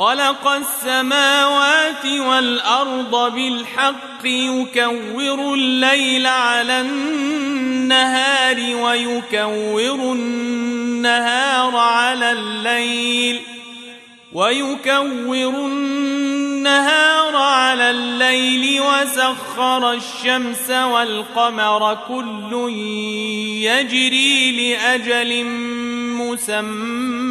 خلق السماوات والأرض بالحق يكور الليل على النهار ويكور النهار على الليل ويكور النهار على الليل وسخر الشمس والقمر كل يجري لأجل مسمى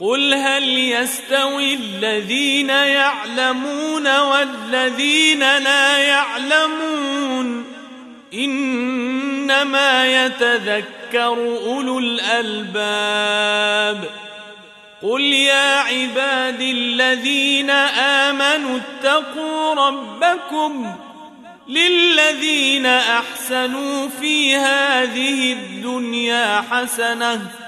قل هل يستوي الذين يعلمون والذين لا يعلمون انما يتذكر اولو الالباب قل يا عبادي الذين امنوا اتقوا ربكم للذين احسنوا في هذه الدنيا حسنه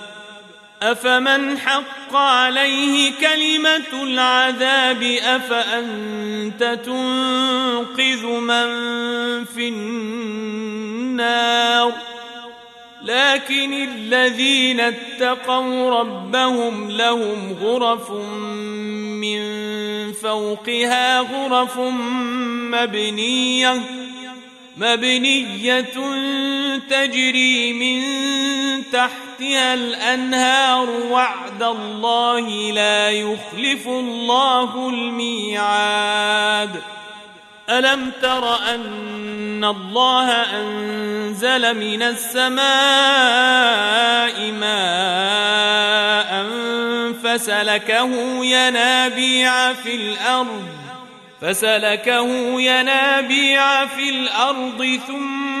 أفمن حق عليه كلمة العذاب أفأنت تنقذ من في النار؟ لكن الذين اتقوا ربهم لهم غرف من فوقها غرف مبنية مبنية تجري من تحتها الأنهار وعد الله لا يخلف الله الميعاد. ألم تر أن الله أنزل من السماء ماء فسلكه ينابيع في الأرض فسلكه ينابيع في الأرض ثم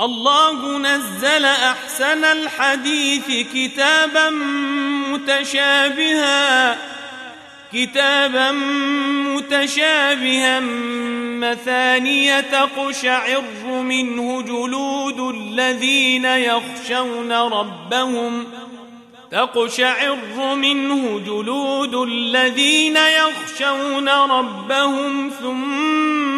الله نزل أحسن الحديث كتابا متشابها كتابا متشابها. مثانية تقشعر منه جلود الذين يخشون ربهم تقشعر منه جلود الذين يخشون ربهم ثم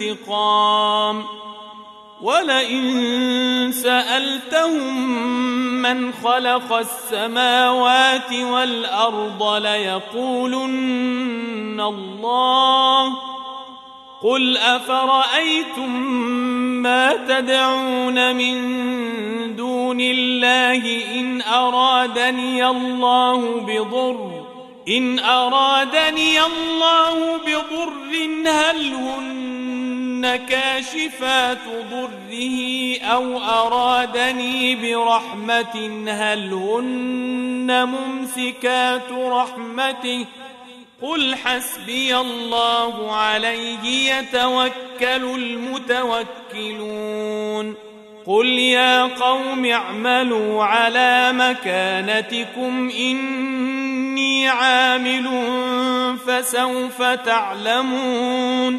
انتقام. ولئن سألتهم من خلق السماوات والأرض ليقولن الله قل أفرأيتم ما تدعون من دون الله إن أرادني الله بضر إن أرادني الله بضر هل هن كاشفات ضره أو أرادني برحمة هل هن ممسكات رحمته؟ قل حسبي الله عليه يتوكل المتوكلون. قل يا قوم اعملوا على مكانتكم إني عامل فسوف تعلمون.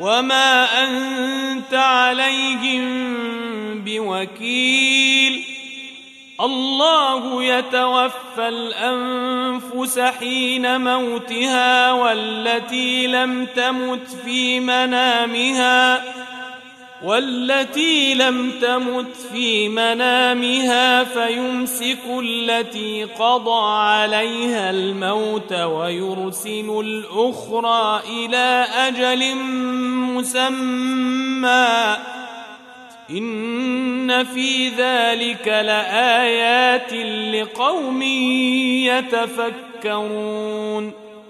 وما أنت عليهم بوكيل. الله يتوفى الأنفس حين موتها والتي لم تمت في منامها. والتي لم تمت في منامها فيمسك التي قضى عليها الموت ويرسل الأخرى إلى أجل مسمى. إن في ذلك لآيات لقوم يتفكرون.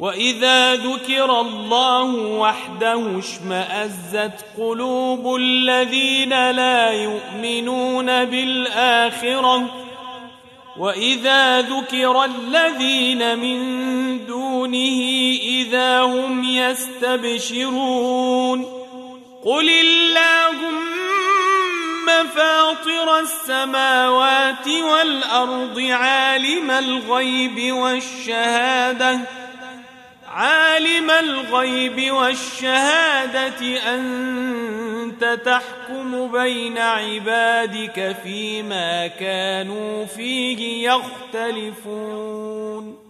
وإذا ذكر الله وحده اشمأزت قلوب الذين لا يؤمنون بالآخرة واذا ذكر الذين من دونه اذا هم يستبشرون قل اللهم فاطر السماوات والارض عالم الغيب والشهاده عالم الغيب والشهادة أنت تحكم بين عبادك فيما كانوا فيه يختلفون.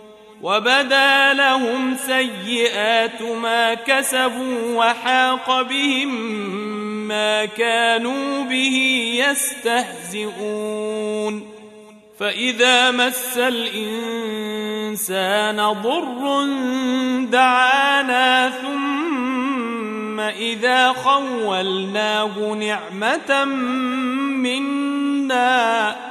وبدا لهم سيئات ما كسبوا وحاق بهم ما كانوا به يستهزئون. فإذا مس الإنسان ضر دعانا ثم إذا خولناه نعمة منا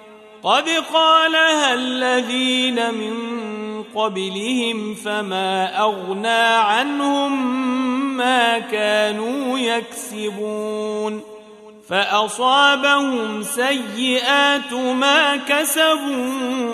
قد قالها الذين من قبلهم فما أغنى عنهم ما كانوا يكسبون فأصابهم سيئات ما كسبوا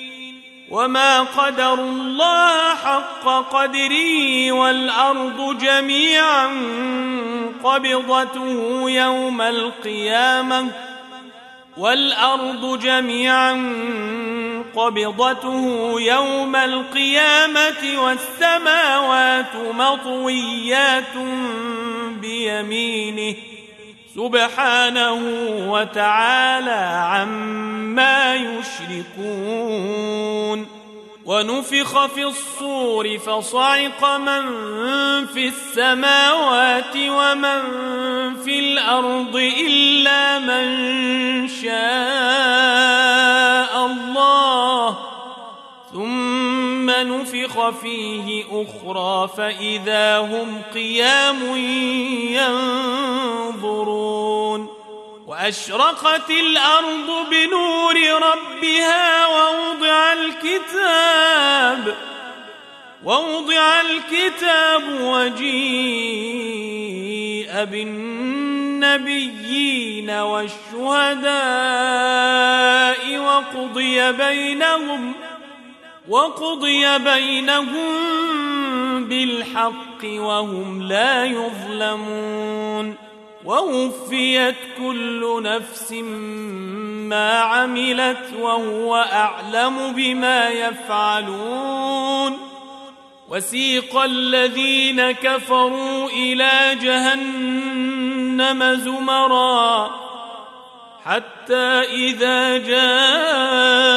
وما قدر الله حق قدره والأرض جميعا قبضته يوم القيامة والأرض جميعا قبضته يوم القيامة والسماوات مطويات بيمينه سبحانه وتعالى عما يشركون ونفخ في الصور فصعق من في السماوات ومن في الأرض إلا من شاء الله. نفخ فيه أخرى فإذا هم قيام ينظرون وأشرقت الأرض بنور ربها ووضع الكتاب ووضع الكتاب وجيء بالنبيين والشهداء وقضي بينهم وقضي بينهم بالحق وهم لا يظلمون ووفيت كل نفس ما عملت وهو أعلم بما يفعلون وسيق الذين كفروا إلى جهنم زمرًا حتى إذا جاءوها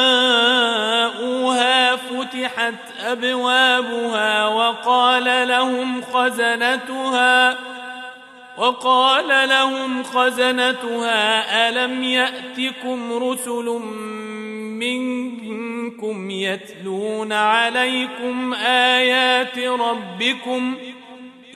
فتحت أبوابها وقال لهم خزنتها وقال لهم خزنتها ألم يأتكم رسل منكم يتلون عليكم آيات ربكم ۖ؟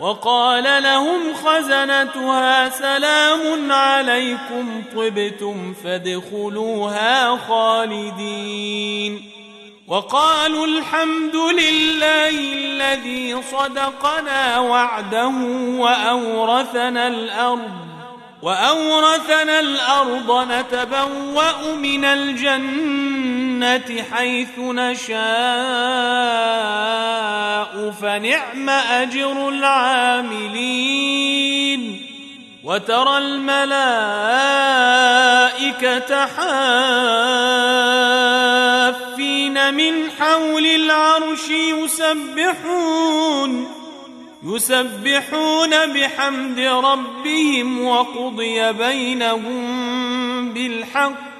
وقال لهم خزنتها سلام عليكم طبتم فادخلوها خالدين. وقالوا الحمد لله الذي صدقنا وعده وأورثنا الأرض وأورثنا الأرض نتبوأ من الجنة حيث نشاء فنعم أجر العاملين. وترى الملائكة حافين من حول العرش يسبحون يسبحون بحمد ربهم وقضي بينهم بالحق.